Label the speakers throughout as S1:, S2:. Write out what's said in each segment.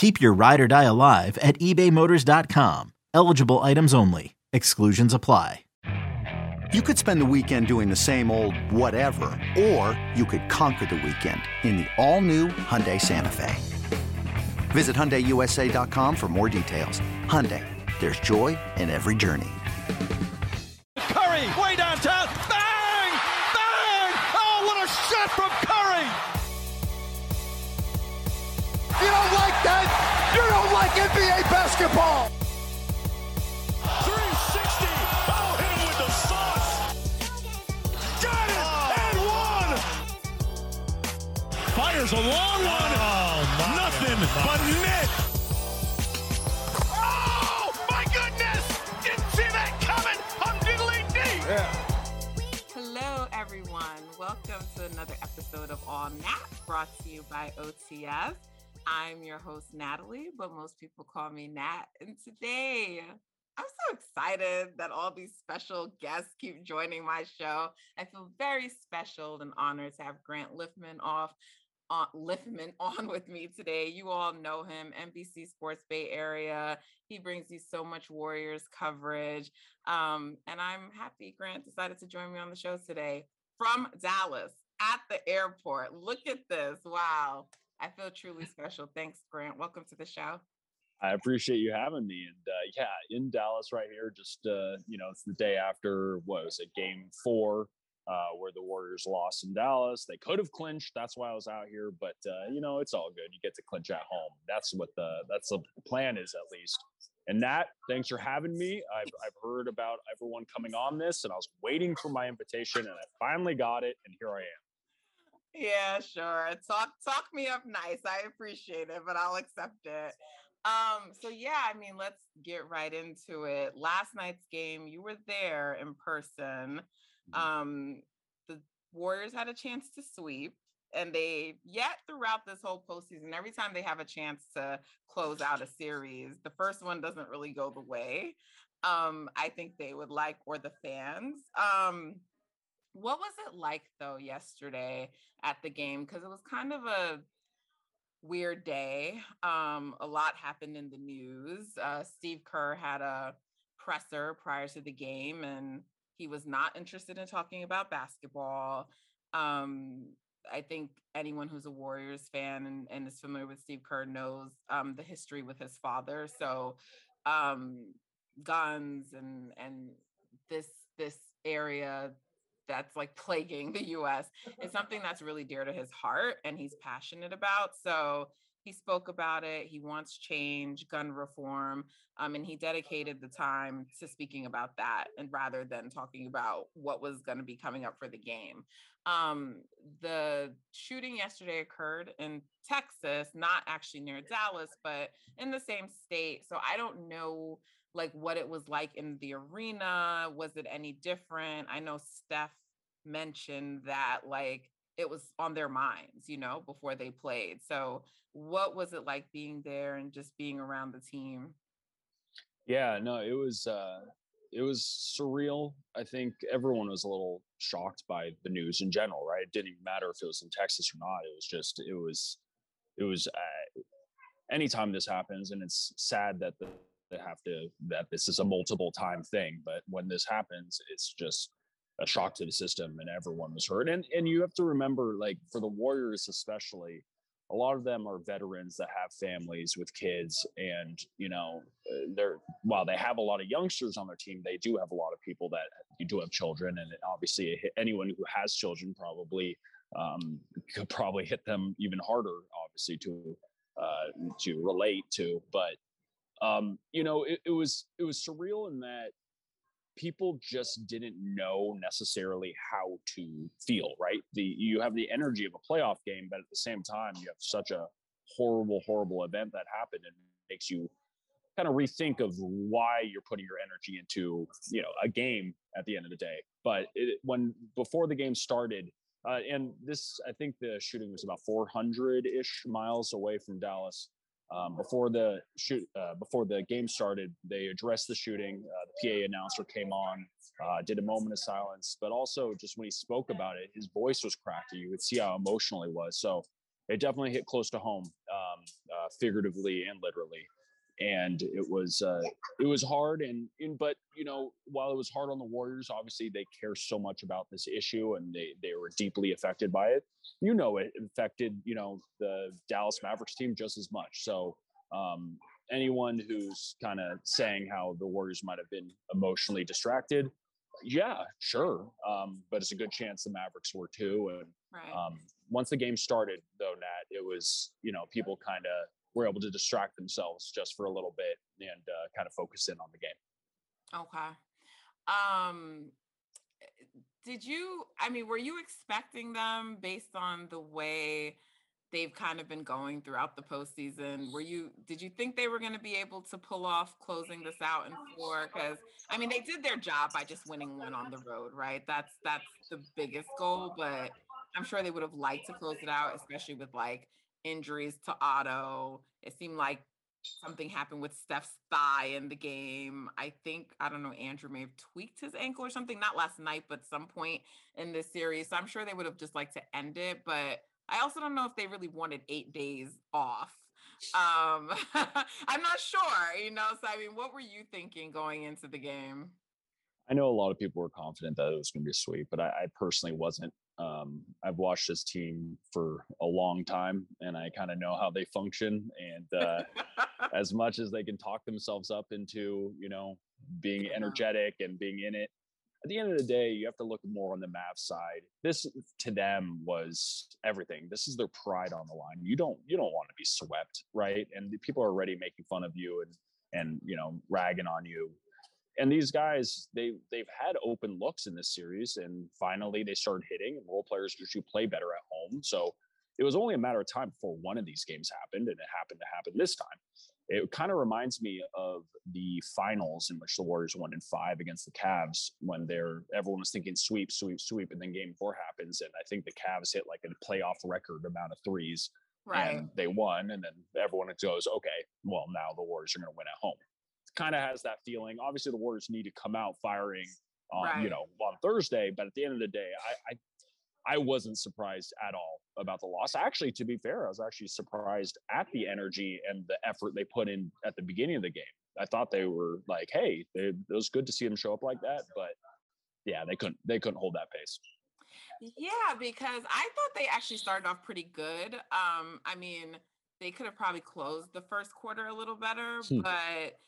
S1: Keep your ride or die alive at ebaymotors.com. Eligible items only. Exclusions apply.
S2: You could spend the weekend doing the same old whatever, or you could conquer the weekend in the all-new Hyundai Santa Fe. Visit HyundaiUSA.com for more details. Hyundai, there's joy in every journey.
S3: Curry, way downtown. Bang! Bang! Oh, what a shot from Curry!
S4: You don't like that? You don't like NBA basketball!
S3: 360! Oh, hit him with the sauce! Got it! And one! Fires a long one! Oh, Nothing but net! Oh, my goodness! Didn't see that coming! I'm diddling deep!
S5: Hello, everyone. Welcome to another episode of All Nat, brought to you by OTF. I'm your host, Natalie, but most people call me Nat. And today, I'm so excited that all these special guests keep joining my show. I feel very special and honored to have Grant Liffmann off. Uh, Liffmann on with me today. You all know him, NBC Sports Bay Area. He brings you so much Warriors coverage. Um, and I'm happy Grant decided to join me on the show today from Dallas at the airport. Look at this. Wow. I feel truly special. Thanks, Grant. Welcome to the show.
S6: I appreciate you having me. And uh, yeah, in Dallas right here, just, uh, you know, it's the day after, what was it, game four, uh, where the Warriors lost in Dallas. They could have clinched. That's why I was out here. But, uh, you know, it's all good. You get to clinch at home. That's what the, that's the plan is at least. And Nat, thanks for having me. I've, I've heard about everyone coming on this and I was waiting for my invitation and I finally got it. And here I am.
S5: Yeah, sure. Talk talk me up nice. I appreciate it, but I'll accept it. Um, so yeah, I mean, let's get right into it. Last night's game, you were there in person. Um, the Warriors had a chance to sweep, and they yet throughout this whole postseason, every time they have a chance to close out a series, the first one doesn't really go the way. Um, I think they would like, or the fans. Um, what was it like though yesterday at the game? Because it was kind of a weird day. Um, a lot happened in the news. Uh, Steve Kerr had a presser prior to the game, and he was not interested in talking about basketball. Um, I think anyone who's a Warriors fan and, and is familiar with Steve Kerr knows um, the history with his father. So um, guns and and this this area that's like plaguing the US is something that's really dear to his heart and he's passionate about. So he spoke about it. He wants change, gun reform, um, and he dedicated the time to speaking about that, and rather than talking about what was going to be coming up for the game. Um, the shooting yesterday occurred in Texas, not actually near Dallas, but in the same state. So I don't know like what it was like in the arena. Was it any different? I know Steph mentioned that like it was on their minds, you know, before they played. So, what was it like being there and just being around the team?
S6: Yeah, no, it was uh it was surreal. I think everyone was a little shocked by the news in general, right? It didn't even matter if it was in Texas or not. It was just it was it was uh, anytime this happens and it's sad that the they have to that this is a multiple time thing, but when this happens, it's just a shock to the system and everyone was hurt. And and you have to remember, like for the Warriors especially, a lot of them are veterans that have families with kids and you know they're while they have a lot of youngsters on their team they do have a lot of people that you do have children and obviously anyone who has children probably um, could probably hit them even harder obviously to uh, to relate to but um, you know it, it was it was surreal in that people just didn't know necessarily how to feel right? The you have the energy of a playoff game but at the same time you have such a horrible horrible event that happened and makes you kind of rethink of why you're putting your energy into you know a game at the end of the day. But it, when before the game started uh, and this i think the shooting was about 400 ish miles away from dallas um, before the shoot, uh, before the game started, they addressed the shooting. Uh, the PA announcer came on, uh, did a moment of silence, but also just when he spoke about it, his voice was cracked. You could see how emotional he was. So it definitely hit close to home, um, uh, figuratively and literally and it was uh, it was hard and, and but you know while it was hard on the warriors obviously they care so much about this issue and they they were deeply affected by it. You know it affected you know the dallas mavericks team just as much. So um, anyone who's kind of saying how the warriors might have been emotionally distracted yeah sure um, but it's a good chance the mavericks were too. And right. um, once the game started though nat it was you know people kind of were able to distract themselves just for a little bit and uh, kind of focus in on the game.
S5: Okay. Um, did you? I mean, were you expecting them based on the way they've kind of been going throughout the postseason? Were you? Did you think they were going to be able to pull off closing this out in four? Because I mean, they did their job by just winning one on the road, right? That's that's the biggest goal, but I'm sure they would have liked to close it out, especially with like injuries to Otto. It seemed like something happened with Steph's thigh in the game. I think, I don't know, Andrew may have tweaked his ankle or something, not last night, but some point in this series. So I'm sure they would have just liked to end it. But I also don't know if they really wanted eight days off. Um, I'm not sure, you know. So I mean, what were you thinking going into the game?
S6: I know a lot of people were confident that it was going to be a sweep, but I, I personally wasn't. Um, I've watched this team for a long time, and I kind of know how they function. And uh, as much as they can talk themselves up into, you know, being energetic and being in it, at the end of the day, you have to look more on the Mavs side. This to them was everything. This is their pride on the line. You don't you don't want to be swept, right? And people are already making fun of you and and you know ragging on you and these guys they they've had open looks in this series and finally they started hitting and role players usually play better at home. So it was only a matter of time before one of these games happened and it happened to happen this time. It kind of reminds me of the finals in which the warriors won in five against the Cavs when they're everyone was thinking sweep sweep sweep and then game four happens and i think the Cavs hit like a playoff record amount of threes right. and they won and then everyone goes okay well now the warriors are going to win at home kind of has that feeling. Obviously, the Warriors need to come out firing, um, right. you know, on Thursday. But at the end of the day, I, I, I wasn't surprised at all about the loss. Actually, to be fair, I was actually surprised at the energy and the effort they put in at the beginning of the game. I thought they were like, hey, they, it was good to see them show up like that, but yeah, they couldn't they couldn't hold that pace.
S5: Yeah, because I thought they actually started off pretty good. Um, I mean, they could have probably closed the first quarter a little better, hmm. but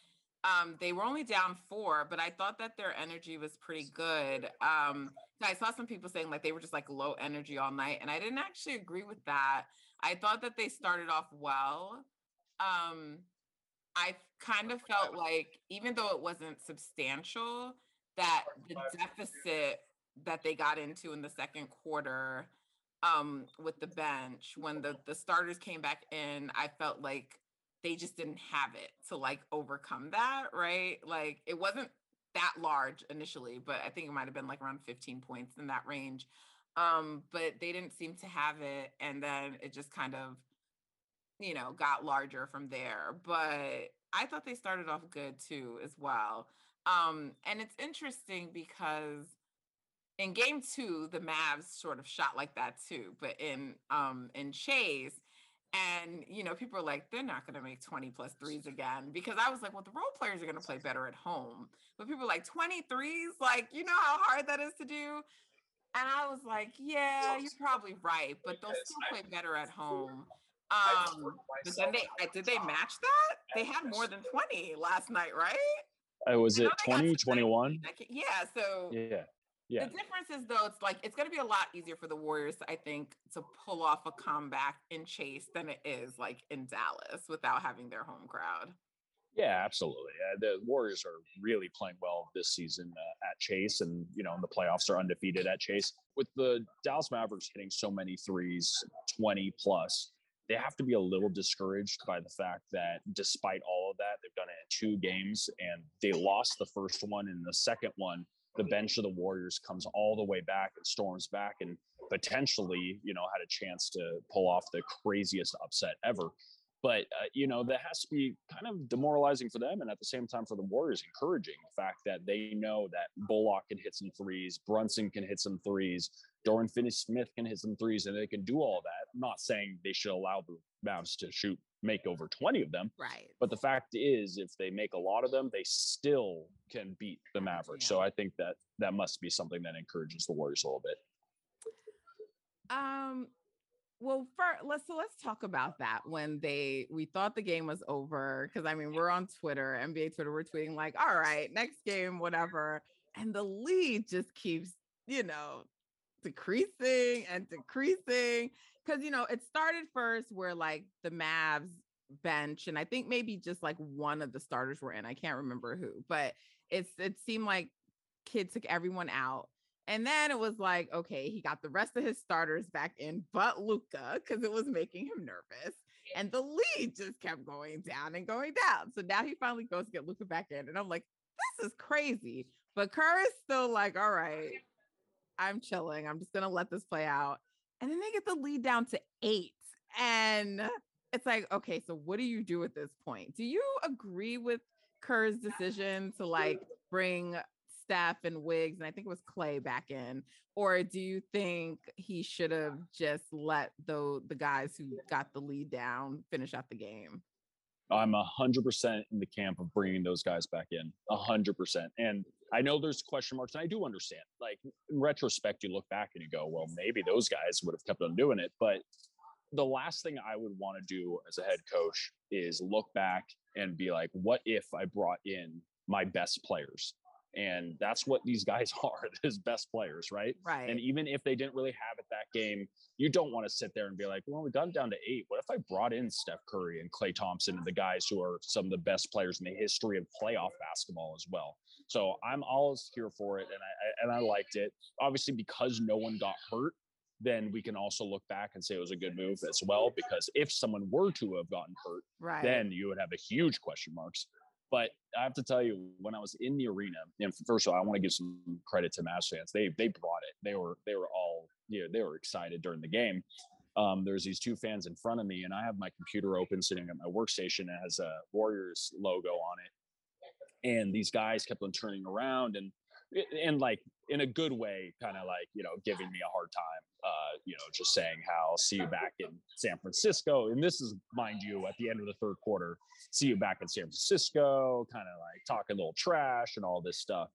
S5: um, they were only down four, but I thought that their energy was pretty good. Um, I saw some people saying like they were just like low energy all night, and I didn't actually agree with that. I thought that they started off well. Um, I kind of felt like even though it wasn't substantial, that the deficit that they got into in the second quarter um, with the bench when the the starters came back in, I felt like they just didn't have it to like overcome that, right? Like it wasn't that large initially, but I think it might have been like around 15 points in that range. Um, but they didn't seem to have it. And then it just kind of, you know, got larger from there. But I thought they started off good too, as well. Um, and it's interesting because in game two, the Mavs sort of shot like that too. But in um in Chase, and, you know, people are like, they're not going to make 20 plus threes again. Because I was like, well, the role players are going to play better at home. But people are like, 23s? Like, you know how hard that is to do? And I was like, yeah, you're probably right. But they'll still play better at home. Um, but then they did they match that? They had more than 20 last night, right?
S6: Uh, was it 2021?
S5: Yeah. So
S6: yeah. Yeah.
S5: The difference is though, it's like it's going to be a lot easier for the Warriors, I think, to pull off a comeback in Chase than it is like in Dallas without having their home crowd.
S6: Yeah, absolutely. Uh, the Warriors are really playing well this season uh, at Chase, and you know, in the playoffs are undefeated at Chase. With the Dallas Mavericks hitting so many threes, twenty plus, they have to be a little discouraged by the fact that despite all of that, they've done it in two games, and they lost the first one, and the second one, the bench of the Warriors comes all the way back and storms back, and potentially, you know, had a chance to pull off the craziest upset ever. But uh, you know that has to be kind of demoralizing for them and at the same time for the warriors encouraging the fact that they know that bullock can hit some threes brunson can hit some threes Dorian finney smith can hit some threes and they can do all that. I'm not saying they should allow the mavs to shoot make over 20 of them
S5: right.
S6: but the fact is if they make a lot of them they still can beat the mavericks yeah. so i think that that must be something that encourages the warriors a little bit.
S5: Um well, first, let's so let's talk about that when they we thought the game was over because I mean we're on Twitter, NBA Twitter, we're tweeting like, all right, next game, whatever, and the lead just keeps you know decreasing and decreasing because you know it started first where like the Mavs bench and I think maybe just like one of the starters were in, I can't remember who, but it's it seemed like Kidd took everyone out and then it was like, okay, he got the rest of his starters back in, but Luka, because it was making him nervous. And the lead just kept going down and going down. So now he finally goes to get Luka back in. And I'm like, this is crazy. But Kerr is still like, all right, I'm chilling. I'm just gonna let this play out. And then they get the lead down to eight. And it's like, okay, so what do you do at this point? Do you agree with Kerr's decision to mm-hmm. like bring Steph and Wiggs, and I think it was Klay back in? Or do you think he should have just let the the guys who got the lead down finish out the game?
S6: I'm a hundred percent in the camp of bringing those guys back in, a hundred percent. And I know there's question marks, and I do understand. Like in retrospect, you look back and you go, "Well, maybe those guys would have kept on doing it." But the last thing I would want to do as a head coach is look back and be like, "What if I brought in my best players? And that's what these guys are, his best players, right?
S5: Right.
S6: And even if they didn't really have it that game, you don't want to sit there and be like, well, we got down to eight. What if I brought in Steph Curry and Klay Thompson and the guys who are some of the best players in the history of playoff basketball as well? So I'm always here for it, and I and I liked it. Obviously, because no one got hurt, then we can also look back and say it was a good move as well. Because if someone were to have gotten hurt,
S5: right.
S6: then you would have a huge question marks. But I have to tell you, when I was in the arena, and first of all, I want to give some credit to Mavs fans. They they brought it. They were they were all you know, they were excited during the game. Um, there's these two fans in front of me, and I have my computer open, sitting at my workstation. It has a Warriors logo on it, and these guys kept on turning around and and like in a good way, kind of like you know giving me a hard time. Uh, you know, just saying how see you back in San Francisco, and this is mind you at the end of the third quarter. See you back in San Francisco, kind of like talking a little trash and all this stuff.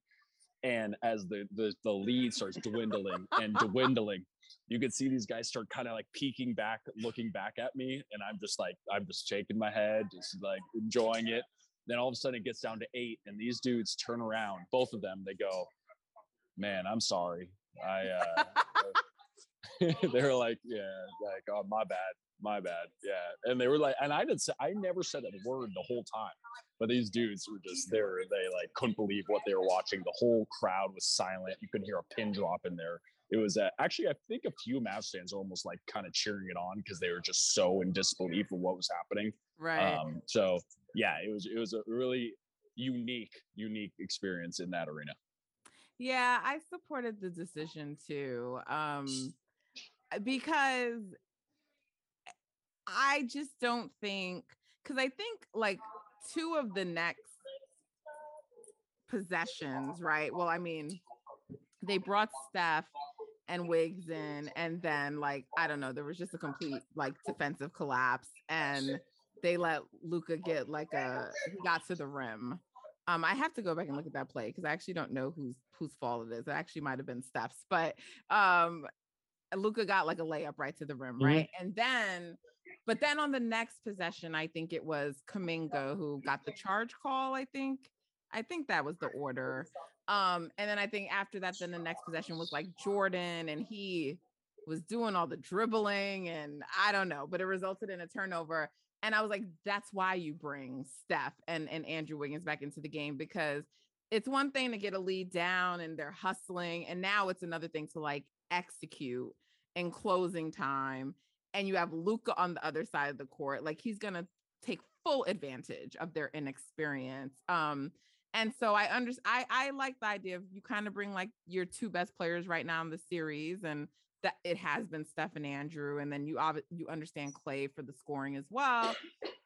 S6: And as the the, the lead starts dwindling and dwindling, you can see these guys start kind of like peeking back, looking back at me, and I'm just like I'm just shaking my head, just like enjoying it. Then all of a sudden it gets down to eight, and these dudes turn around, both of them. They go, "Man, I'm sorry. I." Uh, they were like, "Yeah, like oh my bad, my bad, yeah." And they were like, and I didn't say, I never said a word the whole time, but these dudes were just there. They like couldn't believe what they were watching. The whole crowd was silent. You could hear a pin drop in there. It was uh, actually, I think a few Mavs fans almost like kind of cheering it on because they were just so in disbelief of what was happening.
S5: Right.
S6: Um, so yeah, it was it was a really unique unique experience in that arena.
S5: Yeah, I supported the decision too. Um because I just don't think cuz I think like two of the next possessions, right? Well, I mean, they brought Steph and Wiggs in, and then like I don't know, there was just a complete like defensive collapse, and they let Luka get like a he got to the rim. Um, I have to go back and look at that play because I actually don't know whose whose fault it is. It actually might have been Steph's, but um, Luka got like a layup right to the rim, right? Mm-hmm. And then but then on the next possession, I think it was Kuminga who got the charge call. I think, I think that was the order. Um, and then I think after that, then the next possession was like Jordan, and he was doing all the dribbling, and I don't know, but it resulted in a turnover. And I was like, that's why you bring Steph and, and Andrew Wiggins back into the game because it's one thing to get a lead down and they're hustling. And now it's another thing to like execute in closing time. And you have Luka on the other side of the court. Like he's gonna take full advantage of their inexperience. Um, and so I understand I I like the idea of you kind of bring like your two best players right now in the series and that it has been Steph and Andrew, and then you ob- you understand Klay for the scoring as well,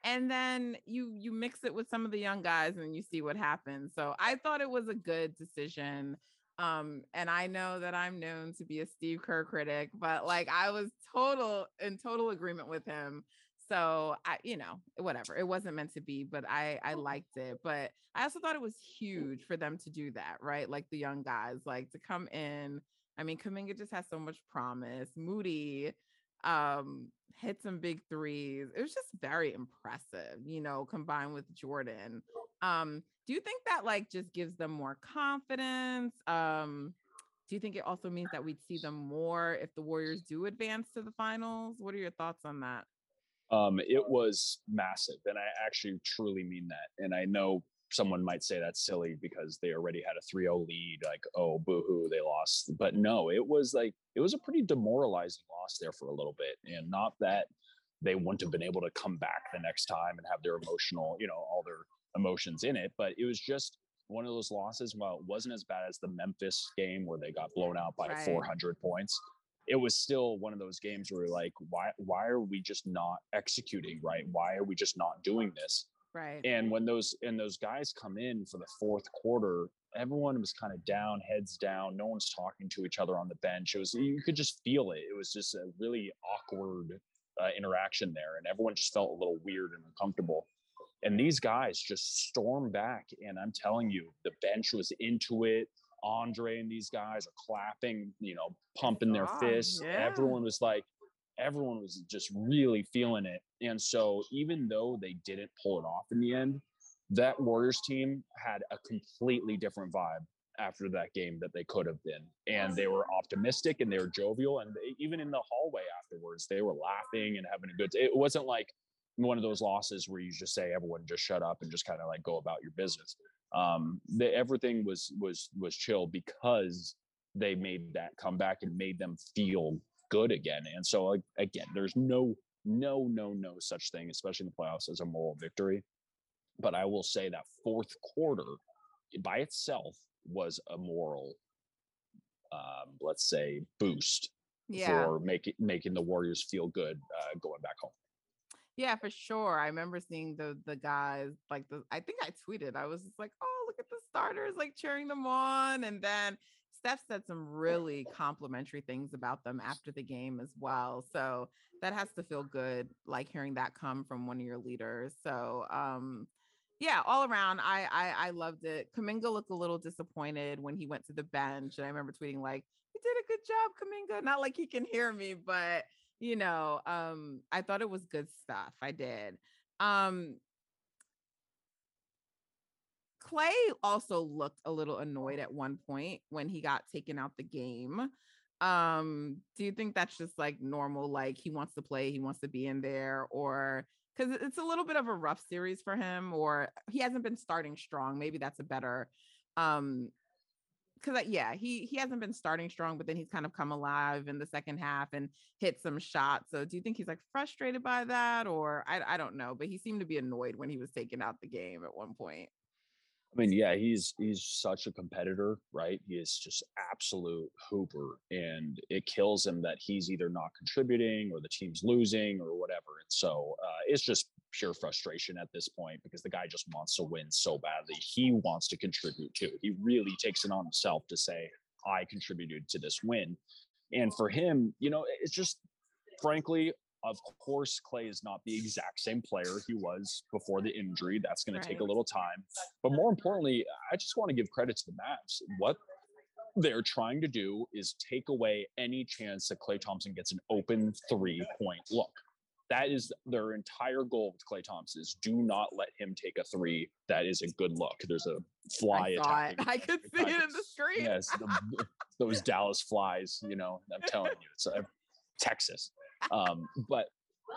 S5: and then you you mix it with some of the young guys, and you see what happens. So I thought it was a good decision. Um, and I know that I'm known to be a Steve Kerr critic, but like I was total in total agreement with him. So I, you know, whatever. It wasn't meant to be, but I I liked it. But I also thought it was huge for them to do that, right? Like the young guys, like to come in I mean, Kuminga just has so much promise. Moody um hit some big threes. It was just very impressive, you know, combined with Jordan. Um, do you think that like just gives them more confidence? Um, do you think it also means that we'd see them more if the Warriors do advance to the finals? What are your thoughts on that?
S6: Um, it was massive, and I actually truly mean that. And I know someone might say that's silly because they already had a 3-0 lead like oh boohoo they lost but no it was like it was a pretty demoralizing loss there for a little bit and not that they wouldn't have been able to come back the next time and have their emotional you know all their emotions in it but it was just one of those losses while it wasn't as bad as the memphis game where they got blown out by right. 400 points it was still one of those games where like why why are we just not executing right why are we just not doing this
S5: Right.
S6: And when those and those guys come in for the fourth quarter, everyone was kind of down, heads down. No one's talking to each other on the bench. It was you could just feel it. It was just a really awkward uh, interaction there, and everyone just felt a little weird and uncomfortable. And these guys just stormed back, and I'm telling you, the bench was into it. Andre and these guys are clapping, you know, pumping their fists. Yeah. Everyone was like, everyone was just really feeling it. And so even though they didn't pull it off in the end, that Warriors team had a completely different vibe after that game that they could have been. And they were optimistic and they were jovial. And they, even in the hallway afterwards, they were laughing and having a good It wasn't like one of those losses where you just say everyone just shut up and just kind of like go about your business. Um, the, everything was was was chill because they made that comeback and made them feel good again. And so like, again, there's no no no no such thing, especially in the playoffs, as a moral victory. But I will say that fourth quarter by itself was a moral, um, let's say, boost yeah. for making making the Warriors feel good uh, going back home.
S5: Yeah, for sure. I remember seeing the the guys like the I think I tweeted. I was just like, "Oh, look at the starters like cheering them on." And then Steph said some really complimentary things about them after the game as well. So that has to feel good, like hearing that come from one of your leaders. So um yeah, all around, I I, I loved it. Kuminga looked a little disappointed when he went to the bench, and I remember tweeting like, "You did a good job, Kuminga." Not like he can hear me, but you know, um, I thought it was good stuff. I did. Um, Klay also looked a little annoyed at one point when he got taken out the game. Um, do you think that's just like normal? Like he wants to play, he wants to be in there, or because it's a little bit of a rough series for him, or he hasn't been starting strong. Maybe that's a better um because yeah, he he hasn't been starting strong, but then he's kind of come alive in the second half and hit some shots. So do you think he's like frustrated by that, or I I don't know, but he seemed to be annoyed when he was taken out the game at one point.
S6: I mean, yeah, he's he's such a competitor, right? He is just absolute hooper, and it kills him that he's either not contributing or the team's losing or whatever. And so uh, it's just pure frustration at this point because the guy just wants to win so badly. He wants to contribute too. He really takes it on himself to say, "I contributed to this win." And for him, you know, it's just frankly of course, Klay is not the exact same player he was before the injury. That's going right. to take a little time. But more importantly, I just want to give credit to the Mavs. What they're trying to do is take away any chance that Klay Thompson gets an open three point look. that is their entire goal with Klay Thompson is do not let him take a three that is a good look. There's a fly
S5: it. I could see it in the screen.
S6: Yes, the, those Dallas flies. You know, I'm telling you, it's Texas. Um, but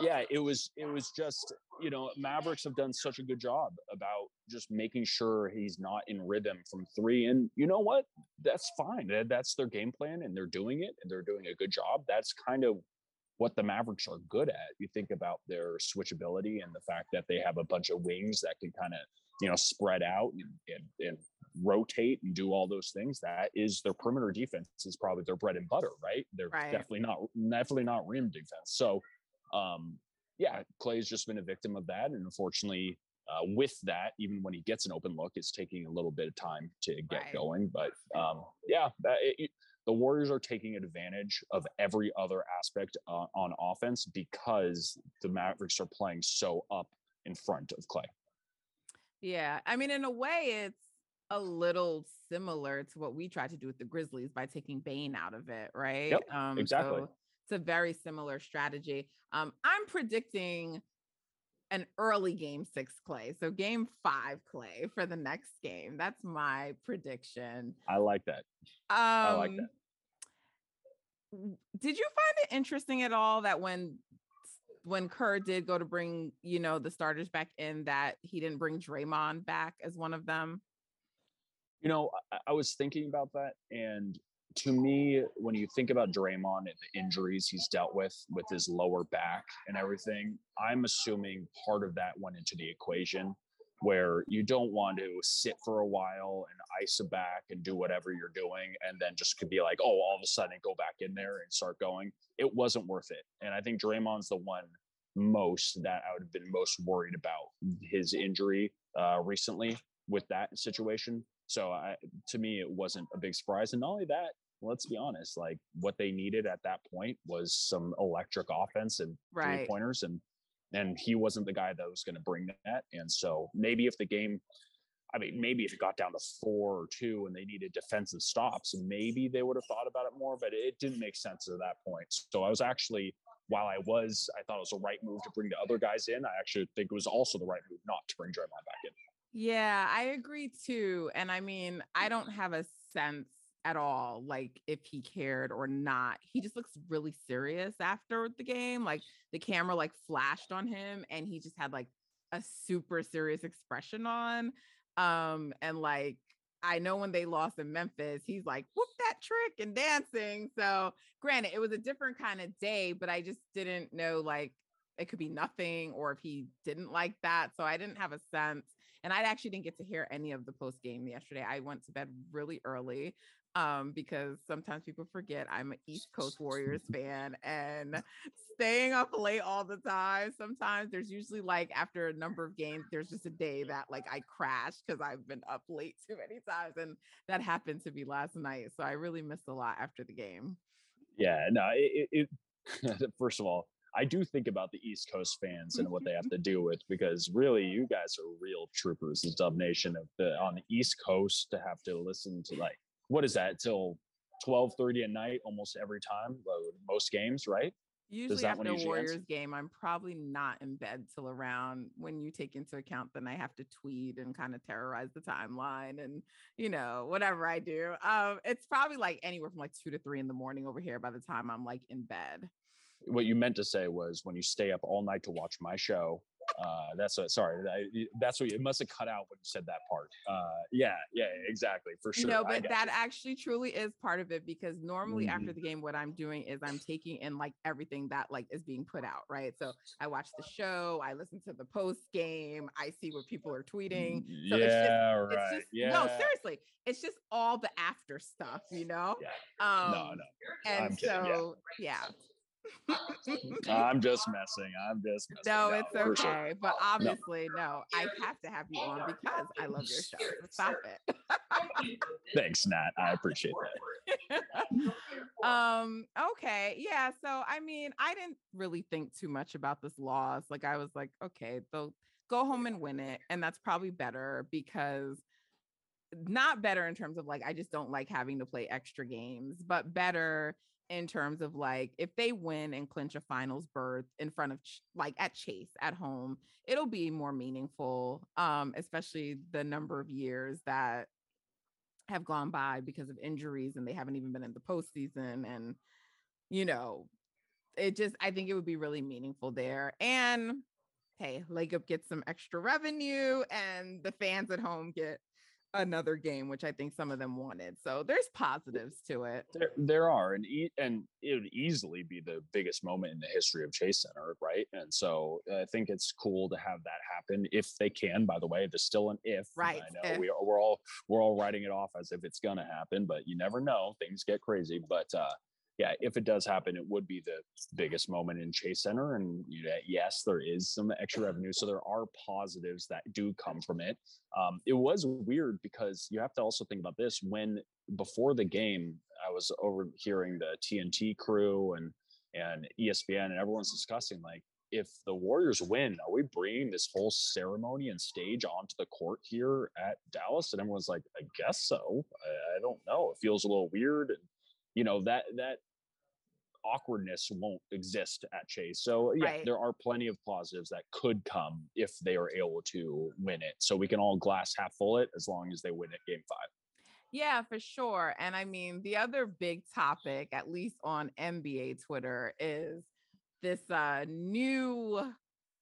S6: yeah, it was it was just you know Mavericks have done such a good job about just making sure he's not in rhythm from three, and you know what? That's fine. That's their game plan, and they're doing it, and they're doing a good job. That's kind of what the Mavericks are good at. You think about their switchability and the fact that they have a bunch of wings that can kind of you know spread out and, and, and rotate and do all those things. That is their perimeter defense is probably their bread and butter, right? They're right. definitely not definitely not rim defense. So um, yeah, Klay's just been a victim of that, and unfortunately. Uh, with that, even when he gets an open look, it's taking a little bit of time to get right. going. But um, yeah, it, the Warriors are taking advantage of every other aspect uh, on offense because the Mavericks are playing so up in front of Klay.
S5: Yeah. I mean, in a way, it's a little similar to what we tried to do with the Grizzlies by taking Bane out of it, right?
S6: Yep, um, exactly. So
S5: it's a very similar strategy. Um, I'm predicting an early game six Klay. So game five Klay for the next game. That's my prediction.
S6: I like that. Um, I like that.
S5: Did you find it interesting at all that when when Kerr did go to bring, you know, the starters back in, that he didn't bring Draymond back as one of them?
S6: You know, I, I was thinking about that, and to me, when you think about Draymond and the injuries he's dealt with with his lower back and everything, I'm assuming part of that went into the equation where you don't want to sit for a while and ice a back and do whatever you're doing and then just could be like, oh, all of a sudden go back in there and start going. It wasn't worth it. And I think Draymond's the one most that I would have been most worried about his injury uh, recently with that situation. So I, to me, it wasn't a big surprise. And not only that, let's be honest, like what they needed at that point was some electric offense and right. three pointers, and and he wasn't the guy that was going to bring that. And so maybe if the game, I mean, maybe if it got down to four or two and they needed defensive stops, maybe they would have thought about it more. But it didn't make sense at that point. So I was actually, while I was, I thought it was the right move to bring the other guys in. I actually think it was also the right move not to bring Draymond back in.
S5: Yeah, I agree too. And I mean, I don't have a sense at all like if he cared or not he just looks really serious after the game like the camera like flashed on him and he just had like a super serious expression on um and like I know when they lost in Memphis, he's like, whoop that trick and dancing. So, granted, it was a different kind of day, but I just didn't know like it could be nothing or if he didn't like that. So, I didn't have a sense. And I actually didn't get to hear any of the post game yesterday. I went to bed really early um, because sometimes people forget I'm an East Coast Warriors fan and staying up late all the time. Sometimes there's usually like after a number of games, there's just a day that like I crash because I've been up late too many times. And that happened to be last night. So I really missed a lot after the game.
S6: Yeah, no, it, it, it first of all, I do think about the East Coast fans and what they have to deal with because really, you guys are real troopers the Dub Nation of the on the East Coast to have to listen to like what is that till 12:30 at night almost every time most games right?
S5: Usually after a warriors ends? game. I'm probably not in bed till around when you take into account then i have to tweet and kind of terrorize the timeline and you know whatever i do. Um it's probably like anywhere from like two to three in the morning over here by the time i'm like in bed.
S6: What you meant to say was when you stay up all night to watch my show uh, that's what. Sorry, I, that's what it must have cut out when you said that part. Uh, yeah, yeah, exactly, for sure.
S5: No, but that you. actually truly is part of it because normally mm-hmm. after the game, what I'm doing is I'm taking in like everything that like is being put out, right? So I watch the show, I listen to the post game, I see what people are tweeting.
S6: So yeah, it's just, right. It's just, yeah.
S5: No, seriously, it's just all the after stuff, you know.
S6: Yeah. Um, no, no.
S5: And I'm so yeah. yeah.
S6: I'm just messing. I'm just messing.
S5: No, no it's okay. Sure. But obviously, no. no. I have to have you on because I love your show. Stop it.
S6: Thanks, Nat. I appreciate
S5: that. um, okay. Yeah. So I mean, I didn't really think too much about this loss. Like I was like, okay, they'll go home and win it. And that's probably better because not better in terms of like I just don't like having to play extra games, but better in terms of like if they win and clinch a finals berth in front of like at Chase at home, it'll be more meaningful. Um, especially the number of years that have gone by because of injuries and they haven't even been in the postseason. And, you know, it just I think it would be really meaningful there. And hey, Lacob gets some extra revenue and the fans at home get another game, which I think some of them wanted. So there's positives to it.
S6: There, there are, and e- and it would easily be the biggest moment in the history of Chase Center, right? And so I think it's cool to have that happen if they can. By the way, there's still an if.
S5: Right.
S6: I know we are, we're all we're all writing it off as if it's gonna happen, but you never know. Things get crazy, but uh, yeah, if it does happen, it would be the biggest moment in Chase Center. And you know, yes, there is some extra revenue. So there are positives that do come from it. Um, it was weird because you have to also think about this when before the game, I was overhearing the TNT crew and and ESPN and everyone's discussing like if the Warriors win, are we bringing this whole ceremony and stage onto the court here at Dallas? And everyone's like, I guess so. I, I don't know. It feels a little weird. And you know that that awkwardness won't exist at Chase. So yeah, right. there are plenty of positives that could come if they are able to win it. So we can all glass half full it as long as they win it game five.
S5: Yeah, for sure. And I mean, the other big topic, at least on NBA Twitter, is this uh, new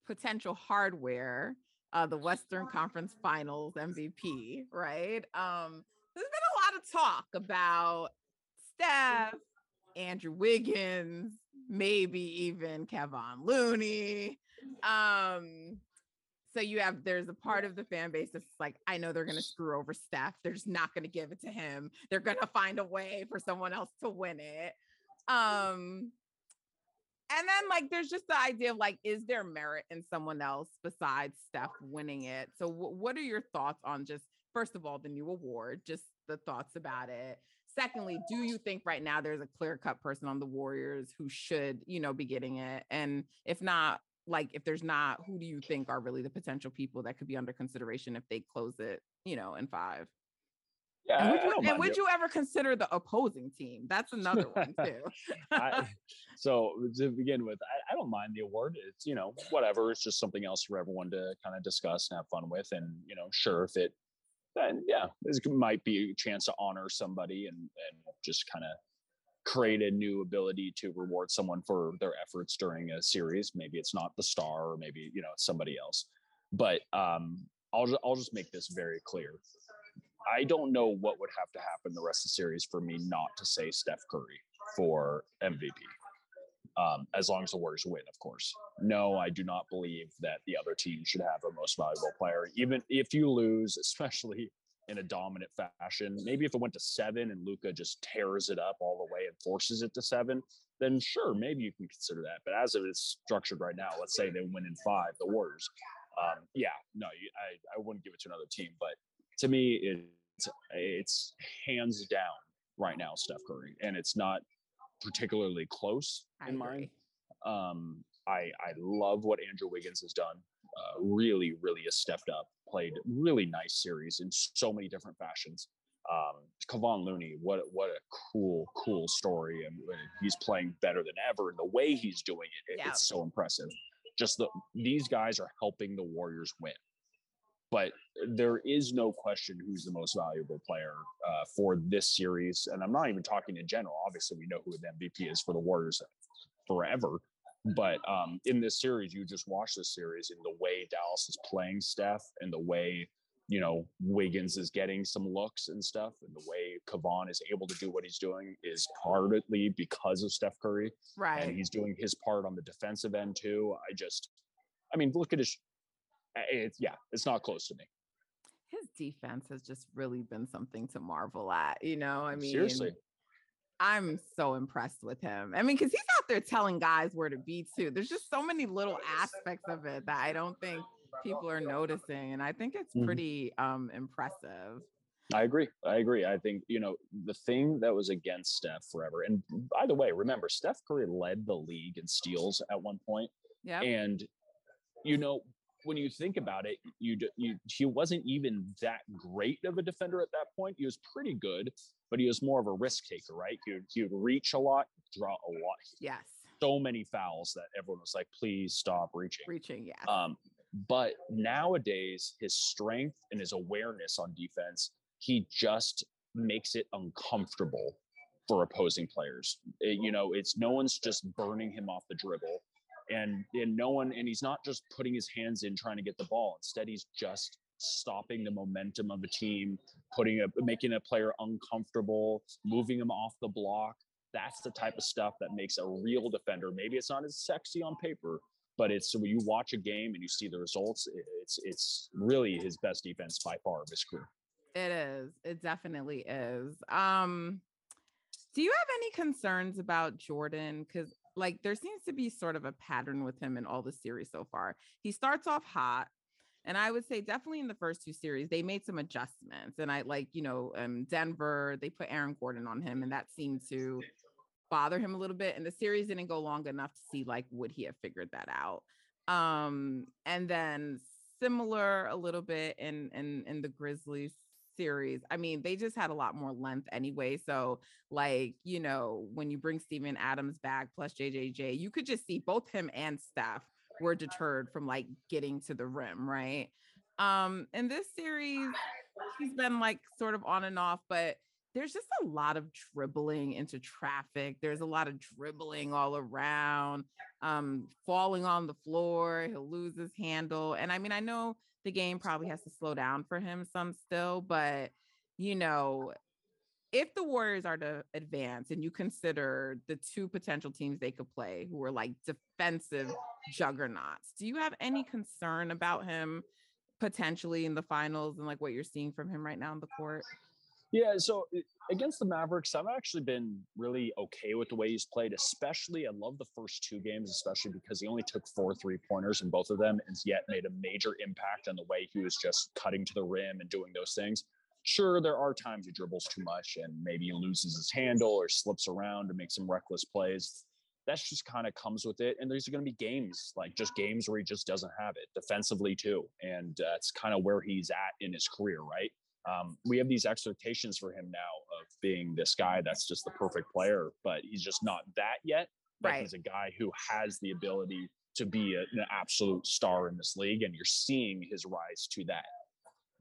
S5: potential hardware, uh, the Western Conference Finals MVP, right? Um, there's been a lot of talk about Steph, Andrew Wiggins, maybe even Kevon Looney. Um, so you have there's a part of the fan base that's like, I know they're gonna screw over Steph. They're just not gonna give it to him. They're gonna find a way for someone else to win it. Um, and then like there's just the idea of like, is there merit in someone else besides Steph winning it? So w- what are your thoughts on just first of all the new award, just the thoughts about it, Secondly, do you think right now there's a clear cut person on the Warriors who should, you know, be getting it? And if not, like if there's not, who do you think are really the potential people that could be under consideration if they close it, you know, in five?
S6: Yeah,
S5: and would, you, and would you, ever consider the opposing team? That's another one too.
S6: I, so uh, to begin with, I, I, don't mind the award. It's you know whatever. It's just something else for everyone to kind of discuss and have fun with. And you know, sure, if it then yeah, this might be a chance to honor somebody and and just kind of create a new ability to reward someone for their efforts during a series. Maybe it's not the star, or maybe you know somebody else. But um, I'll just, I'll just make this very clear. I don't know what would have to happen the rest of the series for me not to say Steph Curry for MVP um, as long as the Warriors win, of course. No, I do not believe that the other team should have a most valuable player, even if you lose, especially in a dominant fashion. Maybe if it went to seven and Luka just tears it up all the way and forces it to seven, then sure, maybe you can consider that. But as it is structured right now, let's say they win in five, the Warriors. Um, yeah, no, I, I wouldn't give it to another team. But to me, it's it's hands down right now, Steph Curry, and it's not particularly close I in agree. mine. Um, I I love what Andrew Wiggins has done. Uh, really, really has stepped up. Played really nice series in so many different fashions. Um, Kevon Looney, what what a cool, cool story, and he's playing better than ever. And the way he's doing it, yeah. it's so impressive. Just the these guys are helping the Warriors win but there is no question who's the most valuable player uh, for this series. And I'm not even talking in general. Obviously, we know who the MVP is for the Warriors forever. But um, in this series, you just watch this series in the way Dallas is playing Steph and the way, you know, Wiggins is getting some looks and stuff, and the way Kevon is able to do what he's doing is partly because of Steph Curry.
S5: Right.
S6: And he's doing his part on the defensive end too. I just, I mean, look at his it's yeah, it's not close to me.
S5: His defense has just really been something to marvel at. You know, I mean,
S6: seriously.
S5: I'm so impressed with him. I mean, because he's out there telling guys where to be too. There's just so many little aspects of it that I don't think people are noticing. And I think it's mm-hmm. pretty um impressive.
S6: I agree. I agree. I think, you know, the thing that was against Steph forever, and by the way, remember, Steph Curry led the league in steals at one point.
S5: Yeah.
S6: And, you know, when you think about it, you, you he wasn't even that great of a defender at that point. He was pretty good, but he was more of a risk taker, right? He would, he would reach a lot, draw a lot.
S5: Yes.
S6: So many fouls that everyone was like, please stop reaching.
S5: Reaching, yeah.
S6: Um, but nowadays, his strength and his awareness on defense, he just makes it uncomfortable for opposing players. It- you know, it's no one's just burning him off the dribble, and and no one, and he's not just putting his hands in trying to get the ball. Instead, he's just stopping the momentum of a team, putting a making a player uncomfortable, moving him off the block. That's the type of stuff that makes a real defender. Maybe it's not as sexy on paper, but it's when you watch a game and you see the results, it's it's really his best defense by far of his career.
S5: It is. It definitely is. Um, do you have any concerns about Jordan? Because like there seems to be sort of a pattern with him in all the series so far. He starts off hot. And I would say definitely in the first two series, they made some adjustments. And I like, you know, um, Denver, they put Aaron Gordon on him, and that seemed to bother him a little bit. And the series didn't go long enough to see like would he have figured that out. Um, and then similar a little bit in in in the Grizzlies series. I mean, they just had a lot more length anyway. So, like, you know, when you bring Steven Adams back plus JJJ, you could just see both him and Steph were deterred from like getting to the rim, right? Um, in this series, he's been like sort of on and off, but there's just a lot of dribbling into traffic. There's a lot of dribbling all around, um, falling on the floor. He'll lose his handle. And I mean, I know the game probably has to slow down for him some still, but you know, if the Warriors are to advance and you consider the two potential teams they could play who are like defensive juggernauts, do you have any concern about him potentially in the finals and like what you're seeing from him right now on the court?
S6: Yeah, so uh, against the Mavericks, I've actually been really okay with the way he's played. Especially, I love the first two games, especially because he only took four three pointers in both of them, and yet made a major impact on the way he was just cutting to the rim and doing those things. Sure, there are times he dribbles too much and maybe he loses his handle or slips around and makes some reckless plays. That's just kind of comes with it. And there's going to be games like just games where he just doesn't have it defensively too, and that's kind of where he's at in his career, right? Um, we have these expectations for him now of being this guy that's just the perfect player, but he's just not that yet. But
S5: Right.
S6: he's a guy who has the ability to be a- an absolute star in this league, and you're seeing his rise to that.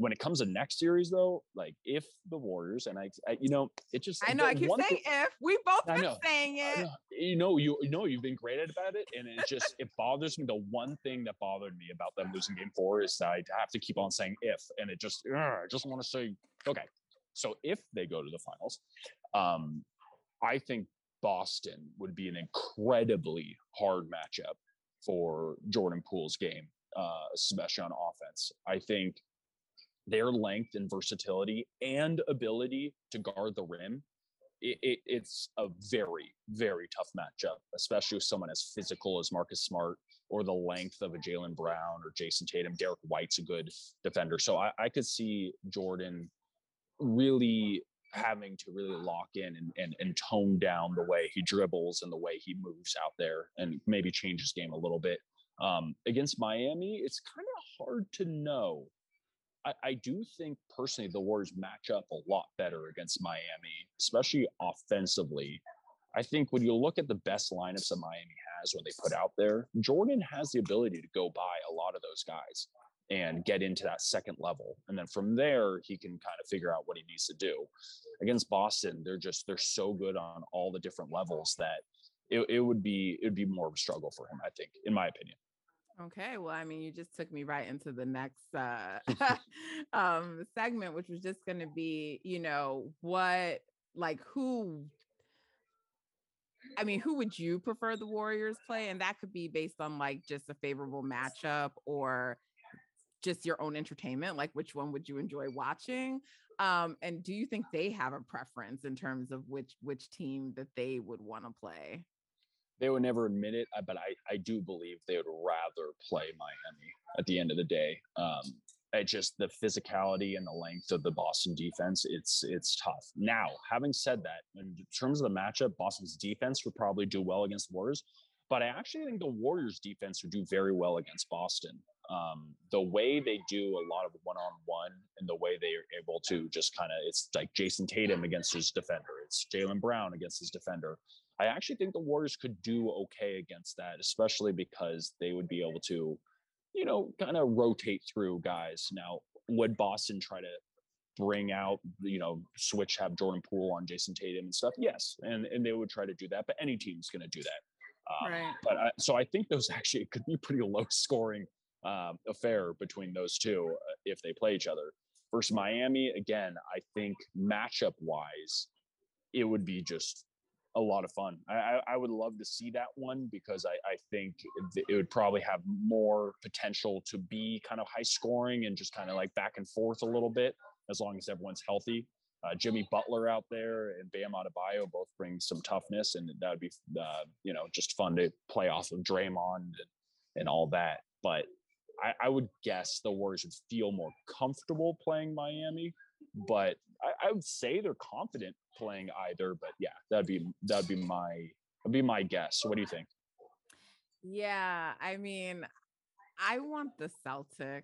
S6: When it comes to next series, though, like if the Warriors and I, I you know, it just
S5: I know I keep saying
S6: thing-
S5: if we both
S6: I know.
S5: saying it.
S6: know. You know, you you know, you've been great about it, and it just it bothers me. The one thing that bothered me about them losing Game Four is that I have to keep on saying if, and it just ugh, I just want to say okay. So if they go to the finals, um, I think Boston would be an incredibly hard matchup for Jordan Poole's game, uh, especially on offense. I think their length and versatility and ability to guard the rim it, it, it's a very very tough matchup especially with someone as physical as marcus smart or the length of a jaylen brown or jayson tatum. Derrick white's a good defender. So i, I could see jordan really having to really lock in and, and, and tone down the way he dribbles and the way he moves out there and maybe change his game a little bit. Um, against miami it's kind of hard to know I, I do think personally the Warriors match up a lot better against Miami, especially offensively. I think when you look at the best lineups that Miami has when they put out there, Jordan has the ability to go by a lot of those guys and get into that second level. And then from there, he can kind of figure out what he needs to do. Against Boston, they're just they're so good on all the different levels that it, it would be it would be more of a struggle for him, I think, in my opinion.
S5: Okay, well, I mean, you just took me right into the next uh um segment, which was just going to be, you know, what like who I mean, who would you prefer the Warriors play? And that could be based on like just a favorable matchup or just your own entertainment, like which one would you enjoy watching? Um, and do you think they have a preference in terms of which which team that they would want to play?
S6: They would never admit it, uh, but I, I do believe they would rather play Miami at the end of the day. Um, it just the physicality and the length of the Boston defense, it's it's tough. Now, having said that, in terms of the matchup, Boston's defense would probably do well against the Warriors, but I actually think the Warriors defense would do very well against Boston. Um, the way they do a lot of one-on-one and the way they are able to just kind of it's like Jayson Tatum against his defender, it's Jaylen Brown against his defender. I actually think the Warriors could do okay against that, especially because they would be able to, you know, kind of rotate through guys. Now, would Boston try to bring out, you know, switch, have Jordan Poole on Jayson Tatum and stuff? Yes. And, and they would try to do that, but any team's going to do that. Um,
S5: Right.
S6: But I, so I think those actually could be pretty low scoring um, affair between those two uh, if they play each other. Versus Miami, again, I think matchup wise, it would be just a lot of fun. I, I, would love to see that one because I, I think it, it would probably have more potential to be kind of high scoring and just kind of like back and forth a little bit as long as everyone's healthy. Uh, Jimmy Butler out there and Bam Adebayo both bring some toughness, and that would be uh, you know just fun to play off of Draymond and, and all that. But I, I would guess the Warriors would feel more comfortable playing Miami, but I, I would say they're confident playing either. But yeah, that'd be that'd be my that'd be my guess. What do you think?
S5: Yeah, I mean, I want the Celtics,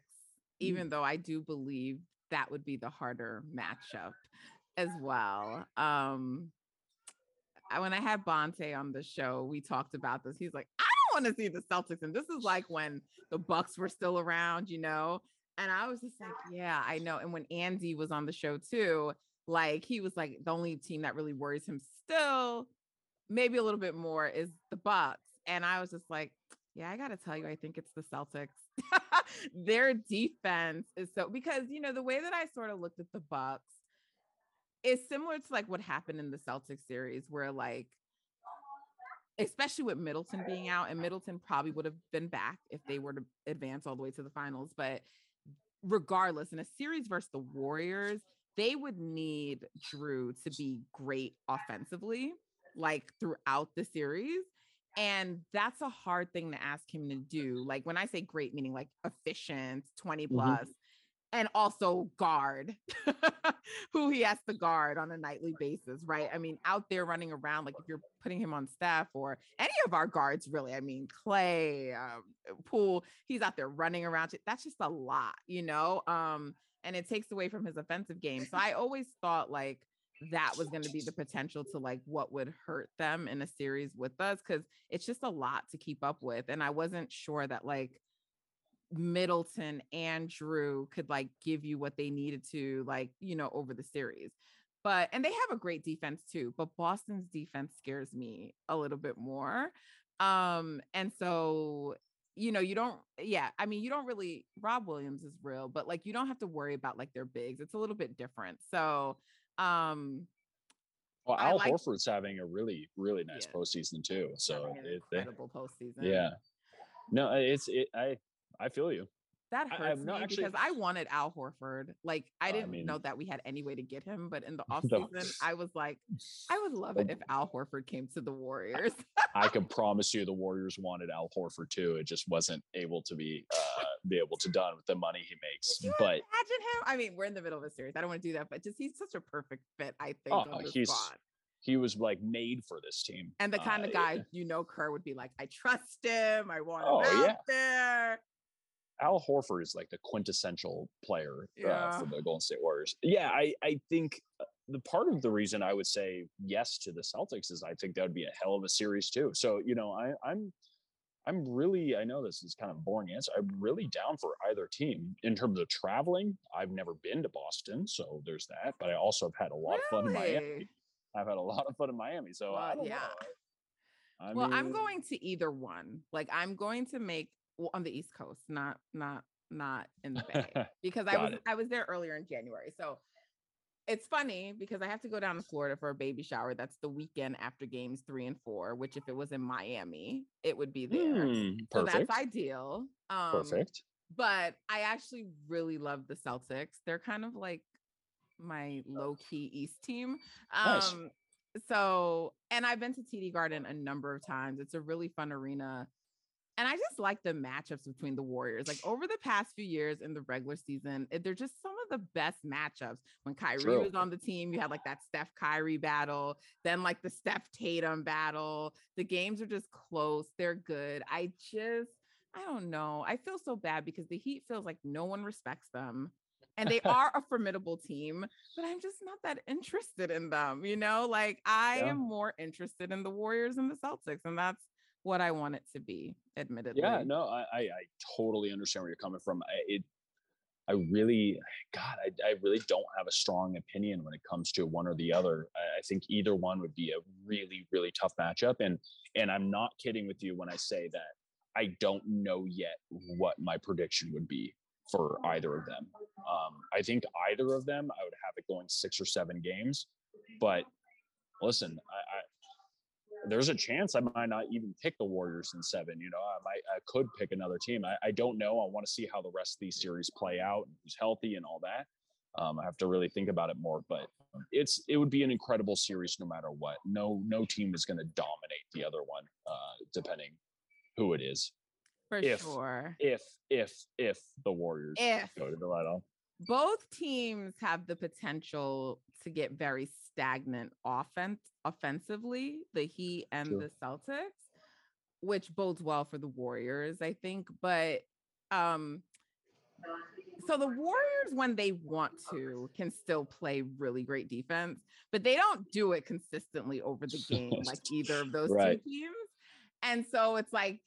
S5: even though I do believe that would be the harder matchup as well. Um I, when I had Bonte on the show, we talked about this. He's like, I don't want to see the Celtics. And this is like when the Bucks were still around, you know? And I was just like, yeah, I know. And when Andy was on the show too, like he was like, the only team that really worries him still, maybe a little bit more, is the Bucks. And I was just like, yeah, I got to tell you, I think it's the Celtics. Their defense is so because you know the way that I sort of looked at the Bucks is similar to like what happened in the Celtics series, where like, especially with Middleton being out, and Middleton probably would have been back if they were to advance all the way to the finals. But regardless, in a series versus the Warriors, they would need Jrue to be great offensively, like throughout the series. And that's a hard thing to ask him to do. Like when I say great, meaning like efficient, 20 mm-hmm. plus, and also guard who he has to guard on a nightly basis, right? I mean, out there running around, like if you're putting him on Steph or any of our guards, really, I mean, Klay, um, Poole, he's out there running around. That's just a lot, you know? Um, and it takes away from his offensive game. So I always thought like that was going to be the potential to like what would hurt them in a series with us because it's just a lot to keep up with. And I wasn't sure that like Middleton and Jrue could like give you what they needed to, like, you know, over the series. But and they have a great defense too, but Boston's defense scares me a little bit more. Um, and so you know, you don't, yeah, I mean, you don't really, Rob Williams is real, but like you don't have to worry about like their bigs. It's a little bit different. So, um,
S6: Well, Al
S5: like-
S6: Horford's having a really, really nice
S5: Yeah.
S6: postseason too. So
S5: an
S6: it,
S5: incredible postseason.
S6: yeah, no, it's it. I I feel you.
S5: That
S6: I- I
S5: hurts
S6: have no-
S5: me
S6: actually-
S5: because I wanted Al Horford. Like I
S6: I
S5: didn't
S6: mean-
S5: know that we had any way to get him, but in the offseason, I was like, I would love it if Al Horford came to the Warriors.
S6: I can promise you, the Warriors wanted Al Horford too. It just wasn't able to be uh, be able to done with the money he makes. But
S5: imagine him? I mean, we're in the middle of a series. I don't want to do that, but just he's such a perfect fit, I think,
S6: Oh, he's
S5: squad.
S6: he was like made for this team.
S5: And the kind
S6: Uh,
S5: of guy you know Kerr would be like, I trust him. I want
S6: Oh,
S5: him out
S6: yeah.
S5: there.
S6: Al Horford is like the quintessential player uh, for the Golden State Warriors. Yeah, I I think uh, the part of the reason I would say yes to the Celtics is I think that would be a hell of a series too. So you know I I'm I'm really I know this is kind of a boring answer. I'm really down for either team in terms of traveling. I've never been to Boston, so there's that. But I also have had a lot of fun in Miami. I've had a lot of fun in Miami. So I
S5: Well,
S6: don't
S5: yeah. well, I'm going to either one. Like I'm going to make well, on the East Coast, not not not in the Bay, because I was
S6: it.
S5: I was there earlier in January. So it's funny because I have to go down to Florida for a baby shower. That's the weekend after games three and four. Which, if it was in Miami, it would be there.
S6: hmm,
S5: So that's ideal. Um,
S6: perfect.
S5: But I actually really love the Celtics. They're kind of like my low key East team.
S6: Nice.
S5: Um, so, and I've been to TD Garden a number of times. It's a really fun arena. And I just like the matchups between the Warriors. Like over the past few years in the regular season, eh, they're just some of the best matchups. When Kyrie
S6: True.
S5: was on the team, you had like that Steph Kyrie battle, then like the Steph Tatum battle. The games are just close. They're good. I just, I don't know. I feel so bad because the Heat feels like no one respects them. and they are a formidable team, but I'm just not that interested in them. You know, like I yeah. am more interested in the Warriors and the Celtics, and that's what I want it to be, admittedly.
S6: Yeah, no, I, I, I totally understand where you're coming from. I, it, I really, God, I, I really don't have a strong opinion when it comes to one or the other. I, I think either one would be a really, really tough matchup. And and I'm not kidding with you when I say that I don't know yet what my prediction would be for either of them. Um, I think either of them, I would have it going six or seven games. But listen, there's a chance I might not even pick the Warriors in seven. You know, I might, I could pick another team. I, I don't know. I want to see how the rest of these series play out, who's healthy and all that. Um, I have to really think about it more, but it's it would be an incredible series no matter what. No no team is going to dominate the other one, uh, depending who it is.
S5: For
S6: if,
S5: sure.
S6: If if if the Warriors
S5: if
S6: go to the light
S5: both teams have the potential to get very stagnant offense offensively, the Heat and the Celtics, which bodes well for the Warriors, I think. But um so the Warriors, when they want to, can still play really great defense, but they don't do it consistently over the game like either of those right. two teams. And so it's like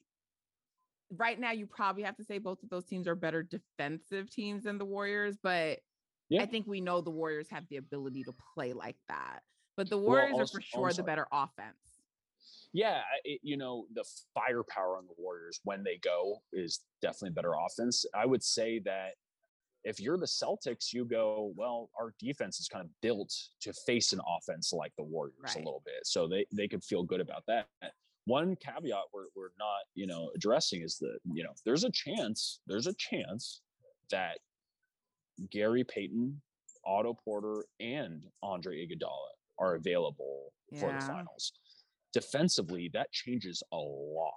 S5: right now you probably have to say both of those teams are better defensive teams than the Warriors, but yeah. I think we know the Warriors have the ability to play like that. But the Warriors well, also, are for sure also, the better offense.
S6: Yeah, it, you know, the firepower on the Warriors when they go is definitely better offense. I would say that if you're the Celtics, you go, well, our defense is kind of built to face an offense like the Warriors right. a little bit. So they, they could feel good about that. One caveat we're, we're not, you know, addressing is that, you know, there's a chance, there's a chance that Gary Payton, Otto Porter, and Andre Iguodala are available yeah. for the finals. Defensively, that changes a lot.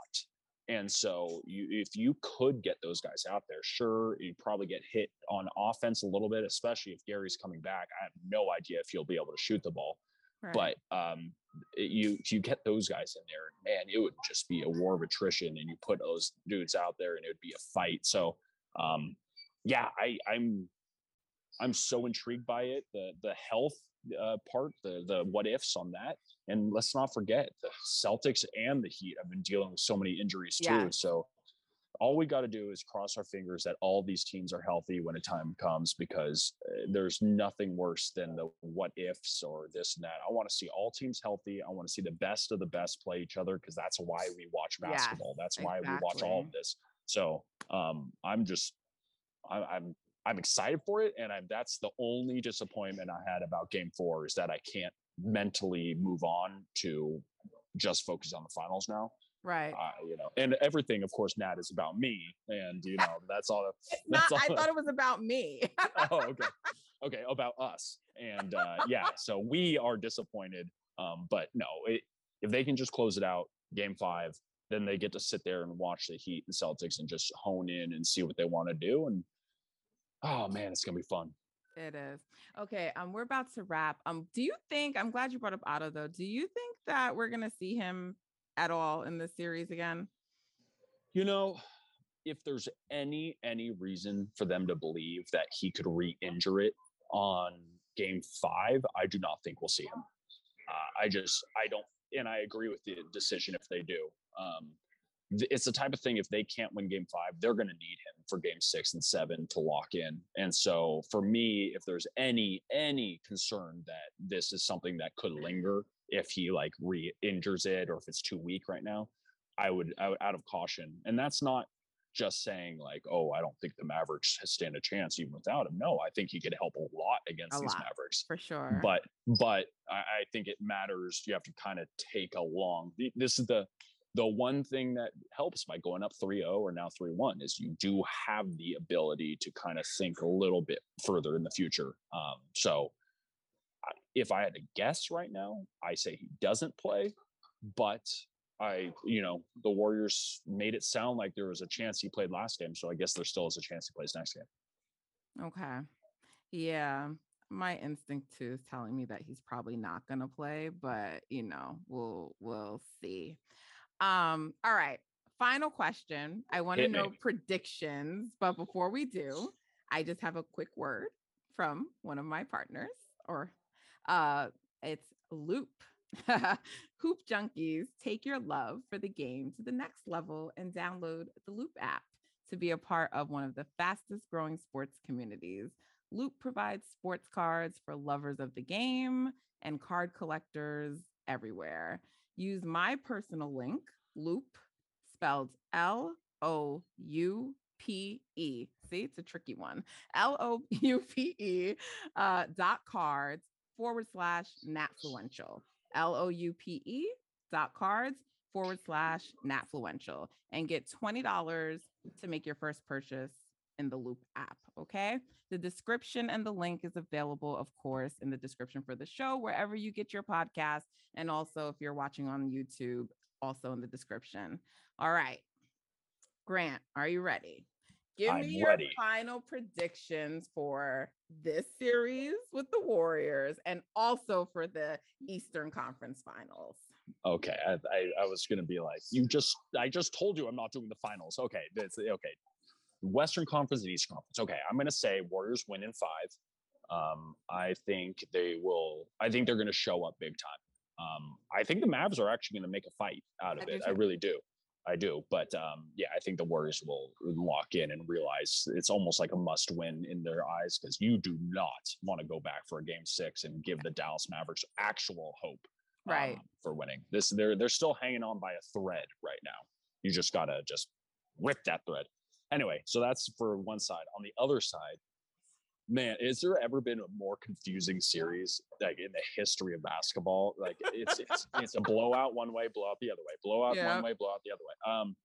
S6: And so, you, if you could get those guys out there, sure, you'd probably get hit on offense a little bit, especially if Gary's coming back. I have no idea if you'll be able to shoot the ball, right. but um, it, you you get those guys in there, man, it would just be a war of attrition, and you put those dudes out there, and it would be a fight. So, um, yeah, I, I'm I'm so intrigued by it. The the health uh, part, the the what ifs on that, and let's not forget the Celtics and the Heat have been dealing with so many injuries too. Yeah. So all we got to do is cross our fingers that all these teams are healthy when a time comes because uh, there's nothing worse than the what ifs or this and that. I want to see all teams healthy. I want to see the best of the best play each other because that's why we watch basketball. Yes, that's why exactly. we watch all of this. So um, I'm just I, I'm I'm excited for it, and I'm that's the only disappointment I had about Game Four is that I can't mentally move on to just focus on the finals now.
S5: Right.
S6: Uh, you know, and everything, of course, Nat is about me, and you know that's all.
S5: That's Not, all I thought it was about me.
S6: oh, okay, okay, about us, and uh, yeah, so we are disappointed. Um, but no, it, if they can just close it out, Game Five, then they get to sit there and watch the Heat and Celtics and just hone in and see what they want to do, and oh man, it's gonna be fun.
S5: It is. Okay, um, we're about to wrap. Um, do you think I'm glad you brought up Otto though? Do you think that we're gonna see him at all in this series again?
S6: You know, if there's any any reason for them to believe that he could re-injure it on game five, I do not think we'll see him. Uh, I just I don't, and I agree with the decision if they do. Um, it's the type of thing if they can't win game five they're going to need him for game six and seven to lock in and so for me if there's any any concern that this is something that could linger if he like re-injures it or if it's too weak right now i would, I would out of caution. And that's not just saying like oh i don't think the mavericks stand a chance even without him. No i think he could help a lot against a these lot, mavericks.
S5: for sure.
S6: But but I, I think it matters. You have to kind of take a long this is the the one thing that helps by going up 3-0 or now 3-1 is you do have the ability to kind of think a little bit further in the future. Um, so if i had to guess right now i say he doesn't play but i you know the warriors made it sound like there was a chance he played last game so i guess there still is a chance he plays next game
S5: okay yeah my instinct too is telling me that he's probably not going to play but you know we'll we'll see um, all right. Final question. I want to know predictions, but before we do, I just have a quick word. from one of my partners, or uh, it's Loupe. Hoop Junkies, take your love for the game to the next level and download the Loupe app to be a part of one of the fastest growing sports communities. Loupe provides sports cards for lovers of the game and card collectors everywhere. Use my personal link, Loupe, spelled L O U P E. See, it's a tricky one. L O U P E uh, dot cards forward slash natfluential. L O U P E dot cards forward slash natfluential and get $20 to make your first purchase in the Loupe app. Okay. The description and the link is available, of course, in the description for the show, wherever you get your podcast. And also, if you're watching on YouTube, also in the description. All right. Grant, are you ready? Give
S6: I'm
S5: me your
S6: ready.
S5: final predictions for this series with the Warriors and also for the Eastern Conference Finals.
S6: Okay, I, I, I was gonna be like, you just, I just told you I'm not doing the finals. Okay, that's okay. Western Conference and Eastern Conference. Okay, I'm gonna say Warriors win in five. Um, I think they will. I think they're gonna show up big time. Um, I think the Mavs are actually gonna make a fight out of
S5: do
S6: it. I really do. I do. But um, yeah, I think the Warriors will lock in and realize it's almost like a must win in their eyes because you do not want to go back for a game six and give the Dallas Mavericks actual hope
S5: Right.
S6: um, for winning. This they're they're still hanging on by a thread right now. You just gotta just rip that thread. Anyway, so that's for one side. On the other side, man, is there ever been a more confusing series like in the history of basketball? Like it's it's it's a blowout one way, blowout the other way, blowout
S5: Yeah.
S6: one way, blowout the other way. Um,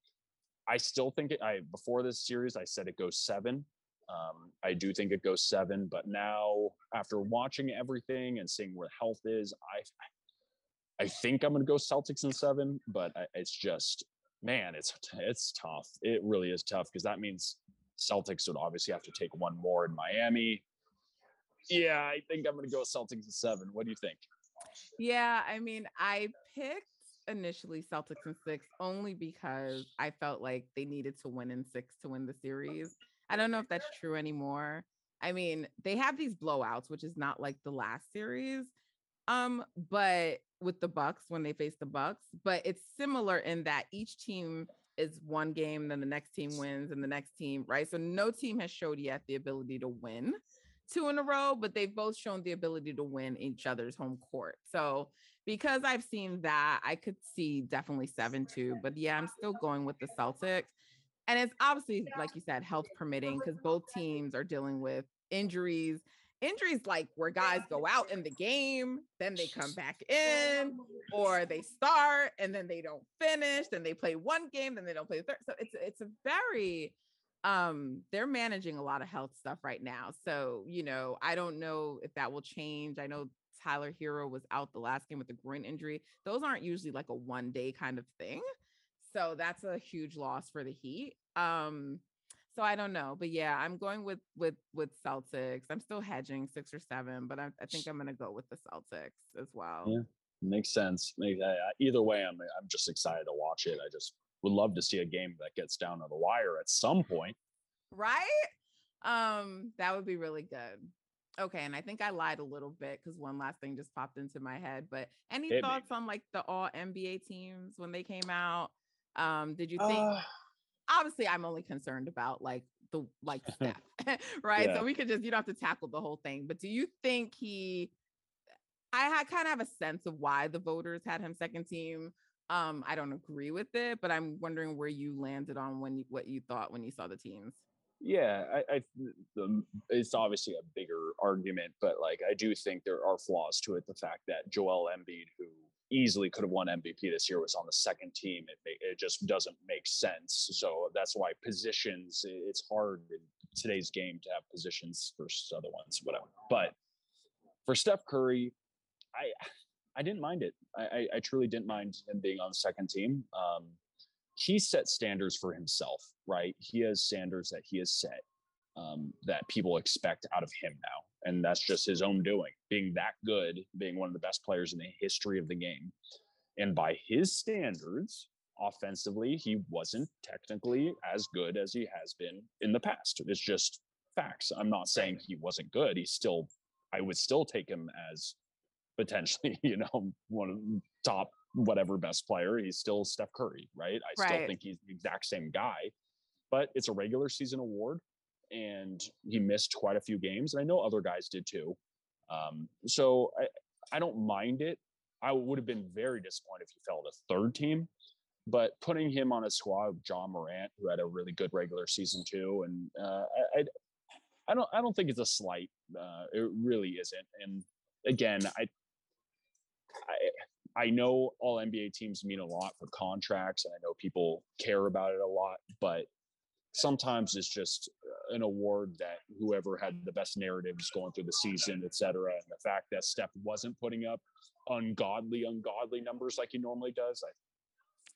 S6: I still think it. I before this series, I said it goes seven. Um, I do think it goes seven, but now after watching everything and seeing where health is, I I think I'm going to go Celtics in seven, but I, it's just man, it's it's tough. It really is tough because that means Celtics would obviously have to take one more in Miami. Yeah, I think I'm going to go Celtics in seven. What do you think?
S5: Yeah, I mean, I picked initially Celtics in six only because I felt like they needed to win in six to win the series. I don't know if that's true anymore. I mean, they have these blowouts, which is not like the last series. Um, but with the Bucks when they face the Bucks, but it's similar in that each team is one game, then the next team wins, and the next team, right? So no team has showed yet the ability to win two in a row, but they've both shown the ability to win each other's home court. So because I've seen that, I could see definitely seven two. But yeah, I'm still going with the Celtics. And it's obviously, like you said, health permitting, because both teams are dealing with injuries. Injuries like where guys go out in the game, then they come back in, or they start and then they don't finish, then they play one game, then they don't play the third. So it's it's a very um they're managing a lot of health stuff right now. So, you know, I don't know if that will change. I know Tyler Herro was out the last game with a groin injury. Those aren't usually like a one day kind of thing. So that's a huge loss for the Heat. Um so I don't know, but yeah, I'm going with with with Celtics. I'm still hedging six or seven, but I, I think I'm gonna go with the Celtics as well.
S6: Yeah. Makes sense. Either way, I'm I'm just excited to watch it. I just would love to see a game that gets down to the wire at some point.
S5: right? Um, that would be really good. Okay, and I think I lied a little bit because one last thing just popped into my head. But any
S6: Hit me.
S5: thoughts on like the all NBA teams when they came out? Um, did you think
S6: Uh,
S5: obviously I'm only concerned about like the like Steph, right?
S6: Yeah.
S5: So we could just you don't have to tackle the whole thing. But do you think he I had kind of have a sense of why the voters had him second team. Um, I don't agree with it, but I'm wondering where you landed on when you, what you thought when you saw the teams.
S6: yeah, I, I the, it's obviously a bigger argument, but like I do think there are flaws to it. The fact that Joel Embiid, who easily could have won MVP this year, was on the second team. It it just doesn't make sense. So that's why positions. It's hard in today's game to have positions versus other ones, whatever. But for Steph Curry, I I didn't mind it. I, I, truly didn't mind him being on the second team. Um, he set standards for himself, right? He has standards that he has set um, that people expect out of him now. And that's just his own doing, being that good, being one of the best players in the history of the game. And by his standards, offensively, he wasn't technically as good as he has been in the past. It's just facts. I'm not saying he wasn't good. He's still, I would still take him as potentially, you know, one of the top whatever best player. He's still Steph Curry, right? I
S5: Right.
S6: still think he's the exact same guy, but it's a regular season award, and he missed quite a few games, and I know other guys did too. Um, so I, I don't mind it. I would have been very disappointed if he fell to third team, but putting him on a squad with Ja Morant, who had a really good regular season too, and uh, I, I, I don't, I don't think it's a slight. Uh, it really isn't. And again, I, I, I know all NBA teams mean a lot for contracts, and I know people care about it a lot, but sometimes it's just uh, an award that whoever had the best narratives going through the season, et cetera, and the fact that Steph wasn't putting up ungodly, ungodly numbers like he normally does,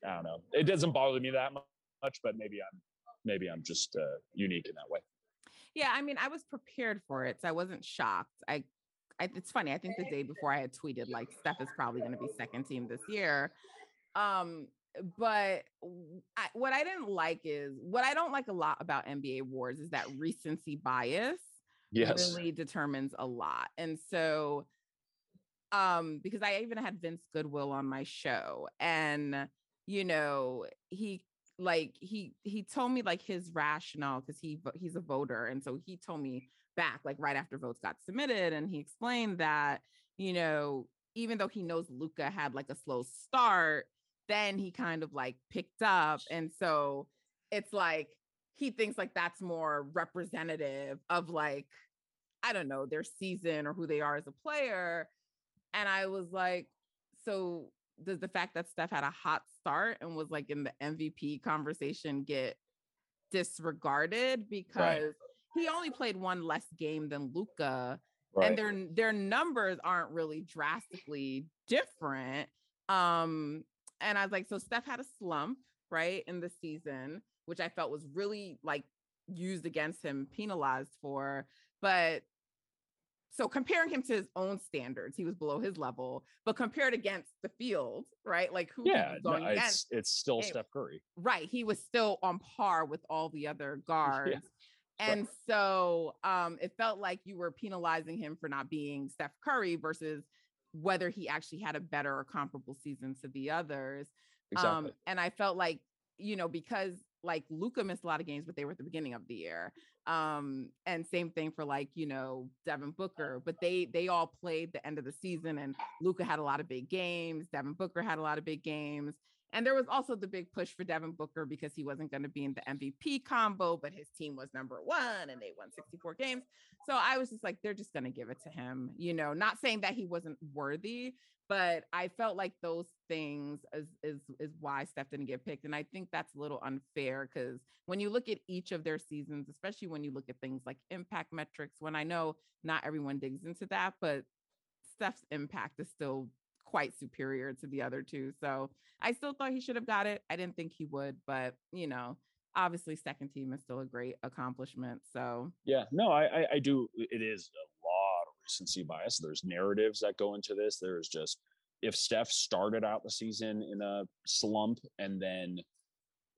S6: I, I don't know. It doesn't bother me that much, but maybe I'm, maybe I'm just uh, unique in that way.
S5: Yeah, I mean, I was prepared for it, so I wasn't shocked. I, I it's funny. I think the day before I had tweeted like Steph is probably going to be second team this year. Um, but I, what I didn't like is what I don't like a lot about NBA awards is that recency bias
S6: Yes.
S5: really determines a lot. And so um because I even had Vince Goodwill on my show and you know, he like he he told me like his rationale because he he's a voter and so he told me back like right after votes got submitted and he explained that you know even though he knows Luka had like a slow start then he kind of like picked up and so it's like he thinks like that's more representative of like I don't know their season or who they are as a player and I was like so does the fact that Steph had a hot start and was like in the MVP conversation get disregarded because he only played one less game than Luka
S6: Right.
S5: and their their numbers aren't really drastically different. Um and I was like so Steph had a slump, right, in the season, which I felt was really like used against him, penalized for, but so comparing him to his own standards, he was below his level, but compared against the field, right? Like who
S6: yeah,
S5: was
S6: no,
S5: going
S6: it's
S5: against,
S6: it's still. Steph Curry.
S5: right? He was still on par with all the other guards.
S6: right.
S5: And so um, it felt like you were penalizing him for not being Steph Curry versus whether he actually had a better or comparable season to the others.
S6: Exactly.
S5: Um, and I felt like, you know, because like Luka missed a lot of games, but they were at the beginning of the year. Um, and same thing for like, you know, Devin Booker, but they they all played the end of the season and Luka had a lot of big games, Devin Booker had a lot of big games. And there was also the big push for Devin Booker because he wasn't going to be in the MVP combo, but his team was number one and they won 64 games. So I was just like, they're just going to give it to him, you know, not saying that he wasn't worthy, but I felt like those things is is is why Steph didn't get picked. And I think that's a little unfair because when you look at each of their seasons, especially when you look at things like impact metrics, when I know not everyone digs into that, but Steph's impact is still quite superior to the other two. So I still thought he should have got it. I didn't think he would, but you know, obviously second team is still a great accomplishment. So
S6: Yeah, no, I, I, I do. It is a lot of recency bias. There's narratives that go into this. There's just if Steph started out the season in a slump and then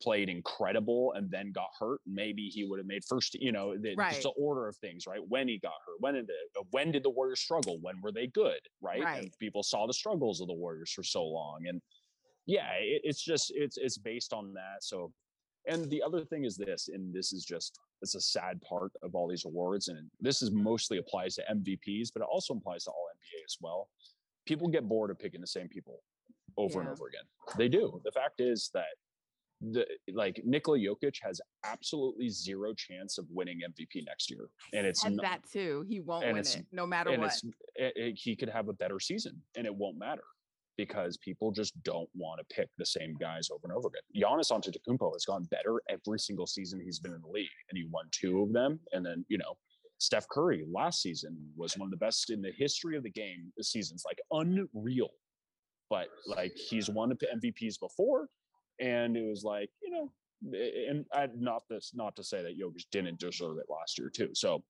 S6: played incredible and then got hurt, maybe he would have made first. You know, the,
S5: Right.
S6: just the order of things, right? When he got hurt, when did it, uh, when did the Warriors struggle? When were they good, right?
S5: Right.
S6: And people saw the struggles of the Warriors for so long, and yeah, it, it's just it's it's based on that. So and the other thing is this, and this is just it's a sad part of all these awards, and this is mostly applies to MVPs, but it also applies to all NBA as well. People get bored of picking the same people over and over again. They do. The fact is that the like Nikola Jokic has absolutely zero chance of winning MVP next year, and it's
S5: said
S6: not,
S5: that too. He won't win it no matter
S6: and
S5: what.
S6: it, it- eh, eh, he could have a better season and it won't matter because people just don't want to pick the same guys over and over again. Giannis Antetokounmpo has gone better every single season he's been in the league, and he won two of them. And then you know, Steph Curry last season was one of the best in the history of the game. This season's like unreal, but like he's won MVPs before, and it was like you know, and I, not this not to say that Jokic didn't deserve it last year too. So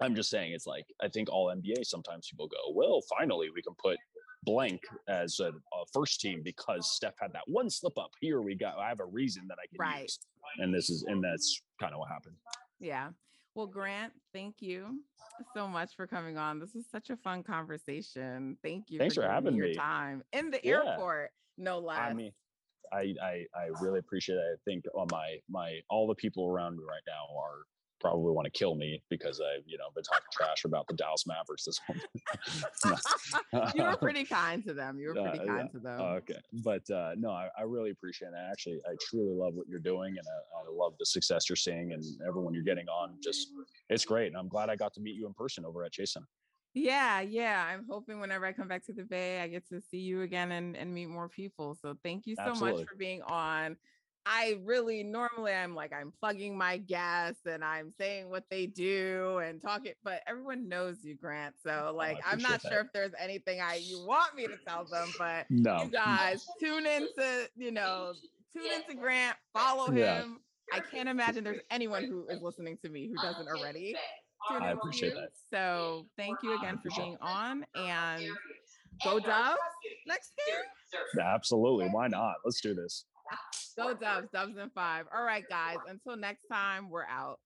S6: I'm just saying it's like I think all NBA sometimes people go, well, finally we can put blank as a, a first team because Steph had that one slip up. Here we go. I have a reason that I can
S5: Right.
S6: use, and this is and that's kind of what happened.
S5: Yeah. Well, Grant, thank you so much for coming on. This was such a fun conversation. Thank you.
S6: Thanks for,
S5: for
S6: having
S5: me your
S6: me.
S5: time in the
S6: Yeah.
S5: airport, no less.
S6: I mean, I, I I really appreciate it. I think on my my all the people around me right now are probably want to kill me because I you know been talking trash about the Dallas Mavericks this whole.
S5: you were pretty kind to them. You were pretty
S6: Uh,
S5: kind
S6: yeah.
S5: to them.
S6: okay, but uh, no, I, I really appreciate it. Actually, I truly love what you're doing, and I, I love the success you're seeing, and everyone you're getting on. Just it's great, and I'm glad I got to meet you in person over at Chase Center.
S5: Yeah, yeah. I'm hoping whenever I come back to the Bay, I get to see you again and, and meet more people. So thank you so
S6: Absolutely.
S5: much for being on. I really normally I'm like I'm plugging my guests and I'm saying what they do and talking, but everyone knows you, Grant. Oh, so like I'm not
S6: that.
S5: sure if there's anything I you want me to tell them, but
S6: No,
S5: you guys tune into, you know, tune into Grant, follow him.
S6: Yeah.
S5: him. I can't imagine there's anyone who is listening to me who doesn't already. Tune
S6: I appreciate
S5: you.
S6: that.
S5: So thank you again for
S6: appreciate
S5: being on and go Dubs next game.
S6: absolutely. Why not? Let's do this.
S5: Go Dubs, Dubs in five. All right, guys. Until next time, we're out.